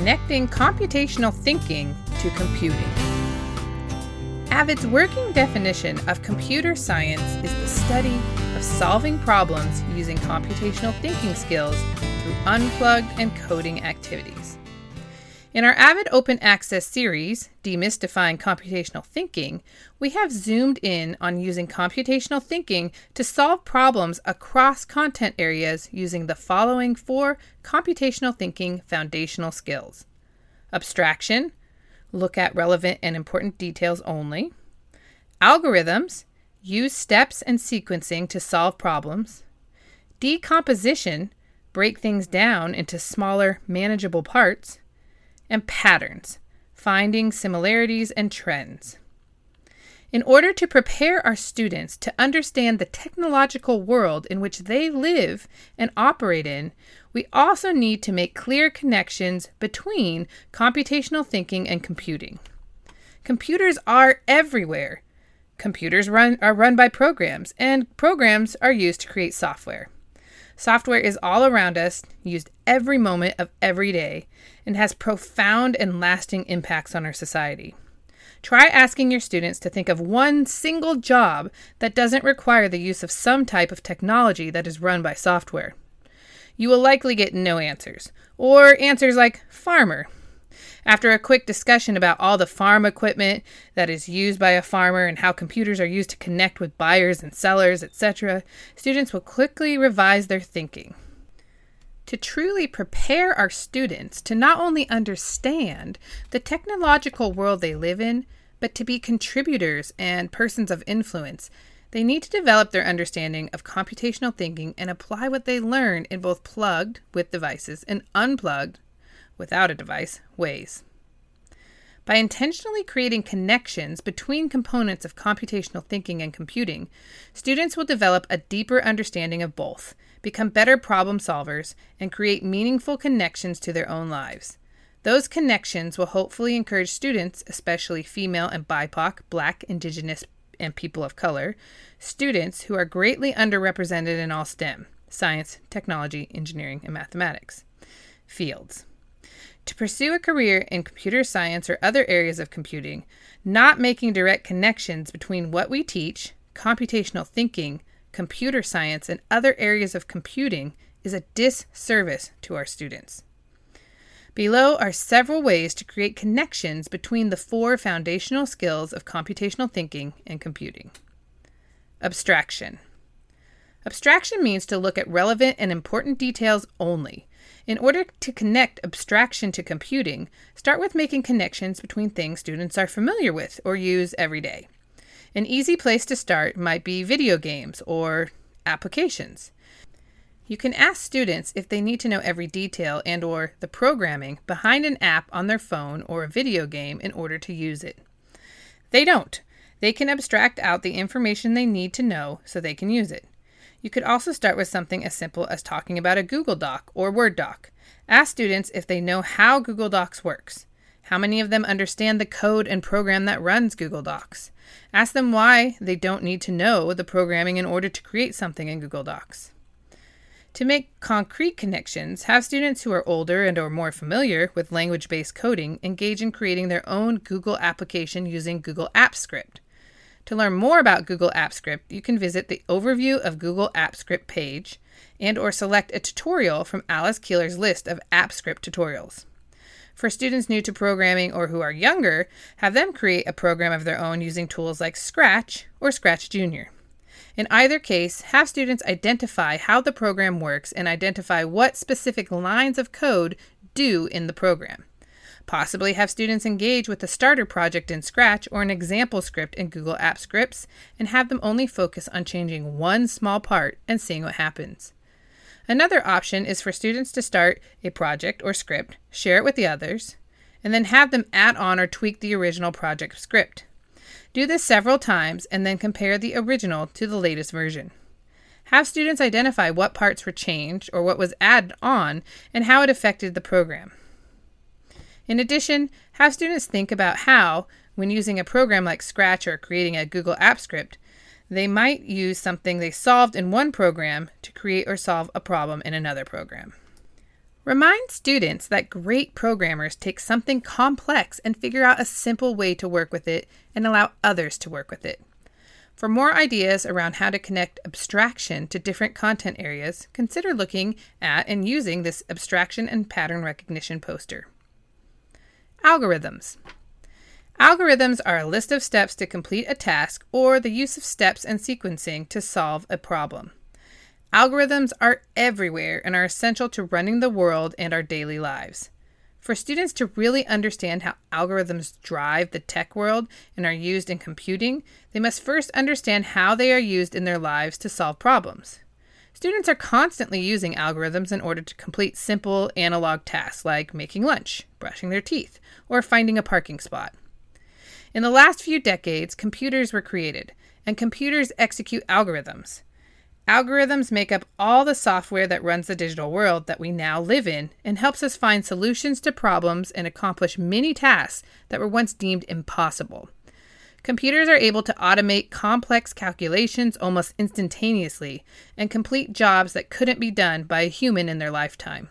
connecting computational thinking to computing. Avid's working definition of computer science is the study of solving problems using computational thinking skills through unplugged and coding activities. In our Avid Open Access series, Demystifying Computational Thinking, we have zoomed in on using computational thinking to solve problems across content areas using the following four computational thinking foundational skills. Abstraction, look at relevant and important details only, algorithms, use steps and sequencing to solve problems, decomposition, break things down into smaller, manageable parts and patterns, finding similarities and trends. In order to prepare our students to understand the technological world in which they live and operate in, we also need to make clear connections between computational thinking and computing. Computers are everywhere. Computers run, are run by programs, and programs are used to create software. Software is all around us, used every moment of every day, and has profound and lasting impacts on our society. Try asking your students to think of one single job that doesn't require the use of some type of technology that is run by software. You will likely get no answers, or answers like farmer after a quick discussion about all the farm equipment that is used by a farmer and how computers are used to connect with buyers and sellers, etc., students will quickly revise their thinking. To truly prepare our students to not only understand the technological world they live in, but to be contributors and persons of influence, they need to develop their understanding of computational thinking and apply what they learn in both plugged with devices and unplugged without a device, ways. By intentionally creating connections between components of computational thinking and computing, students will develop a deeper understanding of both, become better problem solvers, and create meaningful connections to their own lives. Those connections will hopefully encourage students, especially female and BIPOC, Black, Indigenous, and people of color, students who are greatly underrepresented in all STEM science, technology, engineering, and mathematics fields to pursue a career in computer science or other areas of computing, not making direct connections between what we teach, computational thinking, computer science, and other areas of computing is a disservice to our students. Below are several ways to create connections between the four foundational skills of computational thinking and computing. Abstraction. Abstraction means to look at relevant and important details only, in order to connect abstraction to computing, start with making connections between things students are familiar with or use every day. An easy place to start might be video games or applications. You can ask students if they need to know every detail and or the programming behind an app on their phone or a video game in order to use it. They don't. They can abstract out the information they need to know so they can use it. You could also start with something as simple as talking about a Google Doc or Word doc. Ask students if they know how Google Docs works. How many of them understand the code and program that runs Google Docs? Ask them why they don't need to know the programming in order to create something in Google Docs. To make concrete connections, have students who are older and or more familiar with language-based coding engage in creating their own Google application using Google Apps Script. To learn more about Google Apps Script, you can visit the Overview of Google Apps Script page and or select a tutorial from Alice Keeler's list of Apps Script tutorials. For students new to programming or who are younger, have them create a program of their own using tools like Scratch or Scratch Junior. In either case, have students identify how the program works and identify what specific lines of code do in the program. Possibly have students engage with a starter project in Scratch or an example script in Google Apps Scripts and have them only focus on changing one small part and seeing what happens. Another option is for students to start a project or script, share it with the others, and then have them add on or tweak the original project script. Do this several times and then compare the original to the latest version. Have students identify what parts were changed or what was added on and how it affected the program. In addition, have students think about how, when using a program like Scratch or creating a Google App Script, they might use something they solved in one program to create or solve a problem in another program. Remind students that great programmers take something complex and figure out a simple way to work with it and allow others to work with it. For more ideas around how to connect abstraction to different content areas, consider looking at and using this abstraction and pattern recognition poster. Algorithms. Algorithms are a list of steps to complete a task or the use of steps and sequencing to solve a problem. Algorithms are everywhere and are essential to running the world and our daily lives. For students to really understand how algorithms drive the tech world and are used in computing, they must first understand how they are used in their lives to solve problems. Students are constantly using algorithms in order to complete simple analog tasks like making lunch, brushing their teeth, or finding a parking spot. In the last few decades, computers were created, and computers execute algorithms. Algorithms make up all the software that runs the digital world that we now live in and helps us find solutions to problems and accomplish many tasks that were once deemed impossible. Computers are able to automate complex calculations almost instantaneously and complete jobs that couldn't be done by a human in their lifetime.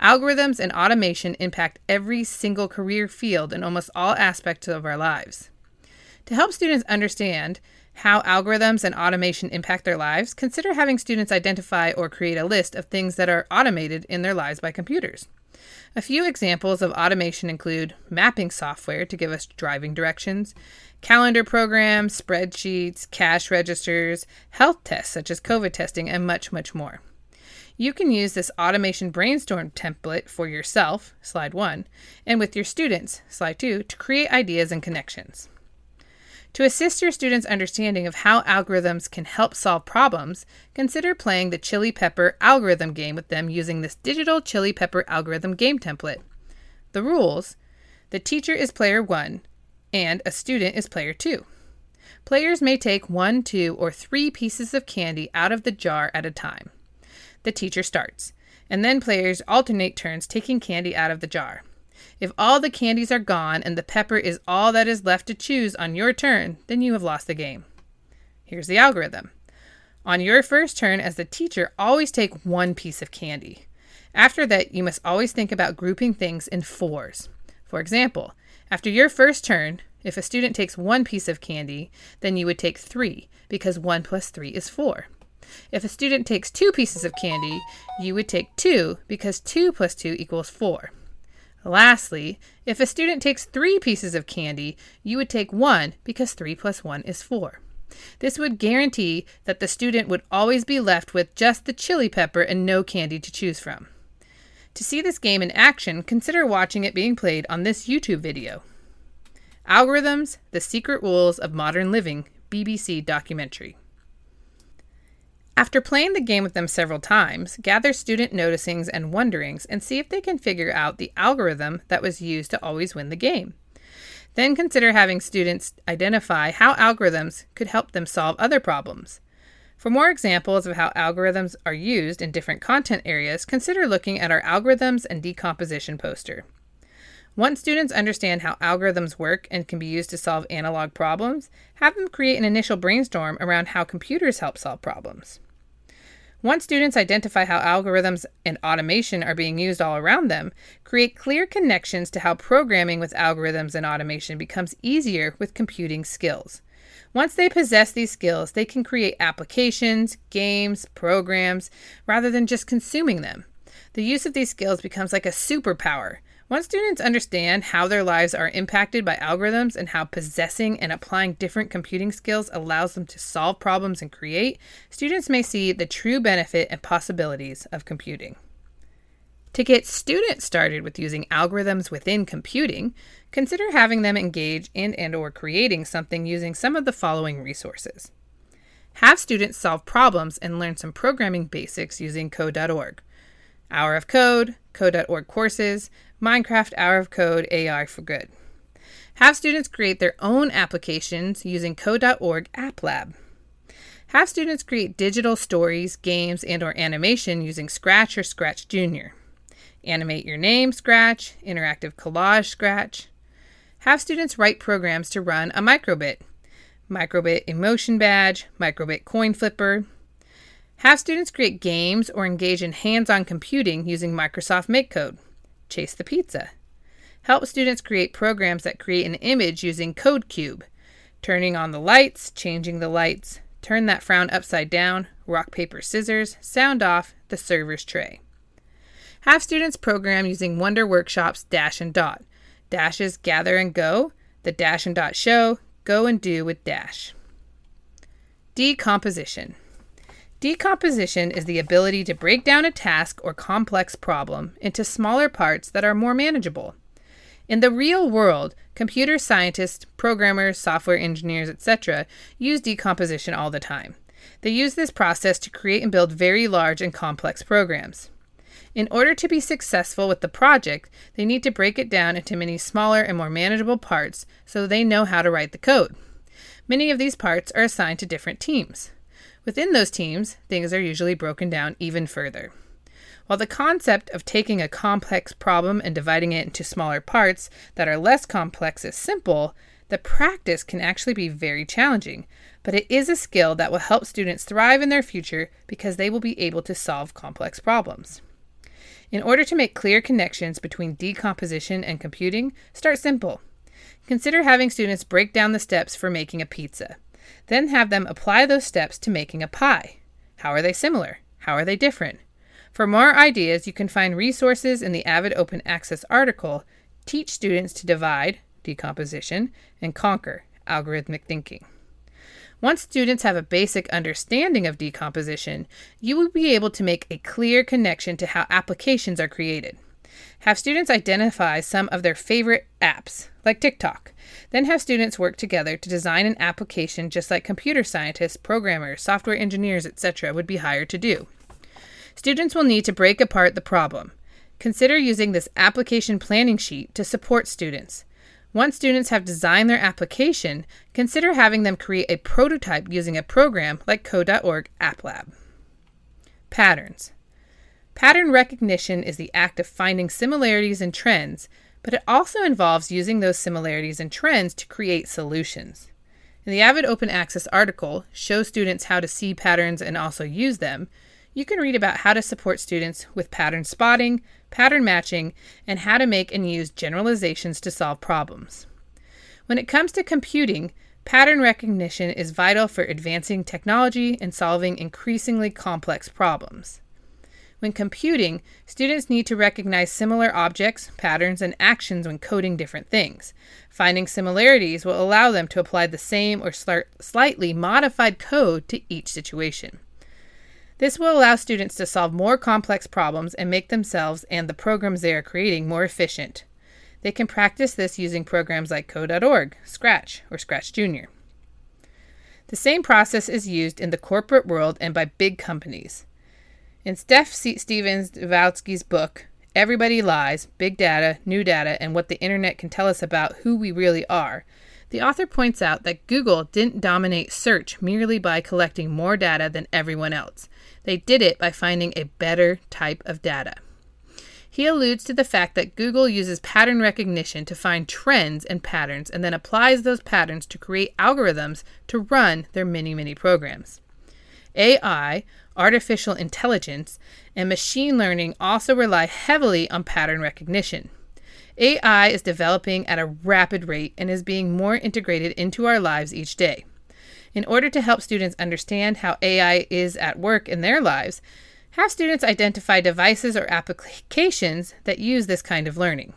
Algorithms and automation impact every single career field in almost all aspects of our lives. To help students understand, how algorithms and automation impact their lives, consider having students identify or create a list of things that are automated in their lives by computers. A few examples of automation include mapping software to give us driving directions, calendar programs, spreadsheets, cash registers, health tests such as COVID testing, and much, much more. You can use this automation brainstorm template for yourself, slide one, and with your students, slide two, to create ideas and connections. To assist your students' understanding of how algorithms can help solve problems, consider playing the Chili Pepper algorithm game with them using this digital Chili Pepper algorithm game template. The rules the teacher is player one, and a student is player two. Players may take one, two, or three pieces of candy out of the jar at a time. The teacher starts, and then players alternate turns taking candy out of the jar. If all the candies are gone and the pepper is all that is left to choose on your turn, then you have lost the game. Here's the algorithm. On your first turn as the teacher, always take one piece of candy. After that, you must always think about grouping things in fours. For example, after your first turn, if a student takes one piece of candy, then you would take three, because one plus three is four. If a student takes two pieces of candy, you would take two, because two plus two equals four. Lastly, if a student takes three pieces of candy, you would take one because 3 plus 1 is 4. This would guarantee that the student would always be left with just the chili pepper and no candy to choose from. To see this game in action, consider watching it being played on this YouTube video. Algorithms The Secret Rules of Modern Living BBC documentary. After playing the game with them several times, gather student noticings and wonderings and see if they can figure out the algorithm that was used to always win the game. Then consider having students identify how algorithms could help them solve other problems. For more examples of how algorithms are used in different content areas, consider looking at our algorithms and decomposition poster. Once students understand how algorithms work and can be used to solve analog problems, have them create an initial brainstorm around how computers help solve problems. Once students identify how algorithms and automation are being used all around them, create clear connections to how programming with algorithms and automation becomes easier with computing skills. Once they possess these skills, they can create applications, games, programs, rather than just consuming them. The use of these skills becomes like a superpower, once students understand how their lives are impacted by algorithms and how possessing and applying different computing skills allows them to solve problems and create, students may see the true benefit and possibilities of computing. To get students started with using algorithms within computing, consider having them engage in and or creating something using some of the following resources. Have students solve problems and learn some programming basics using code.org. Hour of Code, Code.org courses, Minecraft Hour of Code AI for Good. Have students create their own applications using Code.org App Lab. Have students create digital stories, games, and or animation using Scratch or Scratch Junior. Animate your name Scratch, interactive collage Scratch. Have students write programs to run a microbit. Microbit emotion badge, microbit coin flipper. Have students create games or engage in hands on computing using Microsoft MakeCode. Chase the pizza. Help students create programs that create an image using CodeCube. Turning on the lights, changing the lights, turn that frown upside down, rock, paper, scissors, sound off the server's tray. Have students program using Wonder Workshop's Dash and Dot. Dashes gather and go, the Dash and Dot show, go and do with Dash. Decomposition. Decomposition is the ability to break down a task or complex problem into smaller parts that are more manageable. In the real world, computer scientists, programmers, software engineers, etc., use decomposition all the time. They use this process to create and build very large and complex programs. In order to be successful with the project, they need to break it down into many smaller and more manageable parts so they know how to write the code. Many of these parts are assigned to different teams. Within those teams, things are usually broken down even further. While the concept of taking a complex problem and dividing it into smaller parts that are less complex is simple, the practice can actually be very challenging, but it is a skill that will help students thrive in their future because they will be able to solve complex problems. In order to make clear connections between decomposition and computing, start simple. Consider having students break down the steps for making a pizza. Then have them apply those steps to making a pie. How are they similar? How are they different? For more ideas, you can find resources in the Avid Open Access article Teach Students to Divide, Decomposition, and Conquer, Algorithmic Thinking. Once students have a basic understanding of decomposition, you will be able to make a clear connection to how applications are created. Have students identify some of their favorite apps, like TikTok. Then have students work together to design an application just like computer scientists, programmers, software engineers, etc. would be hired to do. Students will need to break apart the problem. Consider using this application planning sheet to support students. Once students have designed their application, consider having them create a prototype using a program like Code.org App Lab. Patterns. Pattern recognition is the act of finding similarities and trends, but it also involves using those similarities and trends to create solutions. In the Avid Open Access article, Show Students How to See Patterns and Also Use Them, you can read about how to support students with pattern spotting, pattern matching, and how to make and use generalizations to solve problems. When it comes to computing, pattern recognition is vital for advancing technology and solving increasingly complex problems. When computing, students need to recognize similar objects, patterns, and actions when coding different things. Finding similarities will allow them to apply the same or slightly modified code to each situation. This will allow students to solve more complex problems and make themselves and the programs they are creating more efficient. They can practice this using programs like Code.org, Scratch, or Scratch Junior. The same process is used in the corporate world and by big companies. In Seth Stephens-Davidowitz's book, Everybody Lies Big Data, New Data, and What the Internet Can Tell Us About Who We Really Are, the author points out that Google didn't dominate search merely by collecting more data than everyone else. They did it by finding a better type of data. He alludes to the fact that Google uses pattern recognition to find trends and patterns and then applies those patterns to create algorithms to run their many, many programs. AI, artificial intelligence, and machine learning also rely heavily on pattern recognition. AI is developing at a rapid rate and is being more integrated into our lives each day. In order to help students understand how AI is at work in their lives, have students identify devices or applications that use this kind of learning.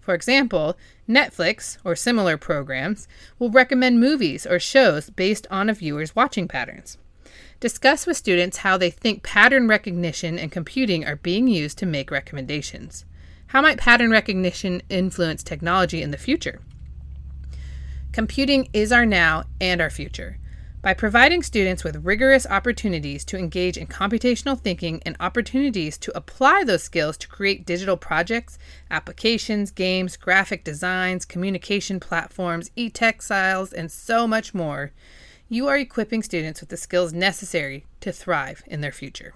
For example, Netflix or similar programs will recommend movies or shows based on a viewer's watching patterns. Discuss with students how they think pattern recognition and computing are being used to make recommendations. How might pattern recognition influence technology in the future? Computing is our now and our future. By providing students with rigorous opportunities to engage in computational thinking and opportunities to apply those skills to create digital projects, applications, games, graphic designs, communication platforms, e textiles, and so much more, you are equipping students with the skills necessary to thrive in their future.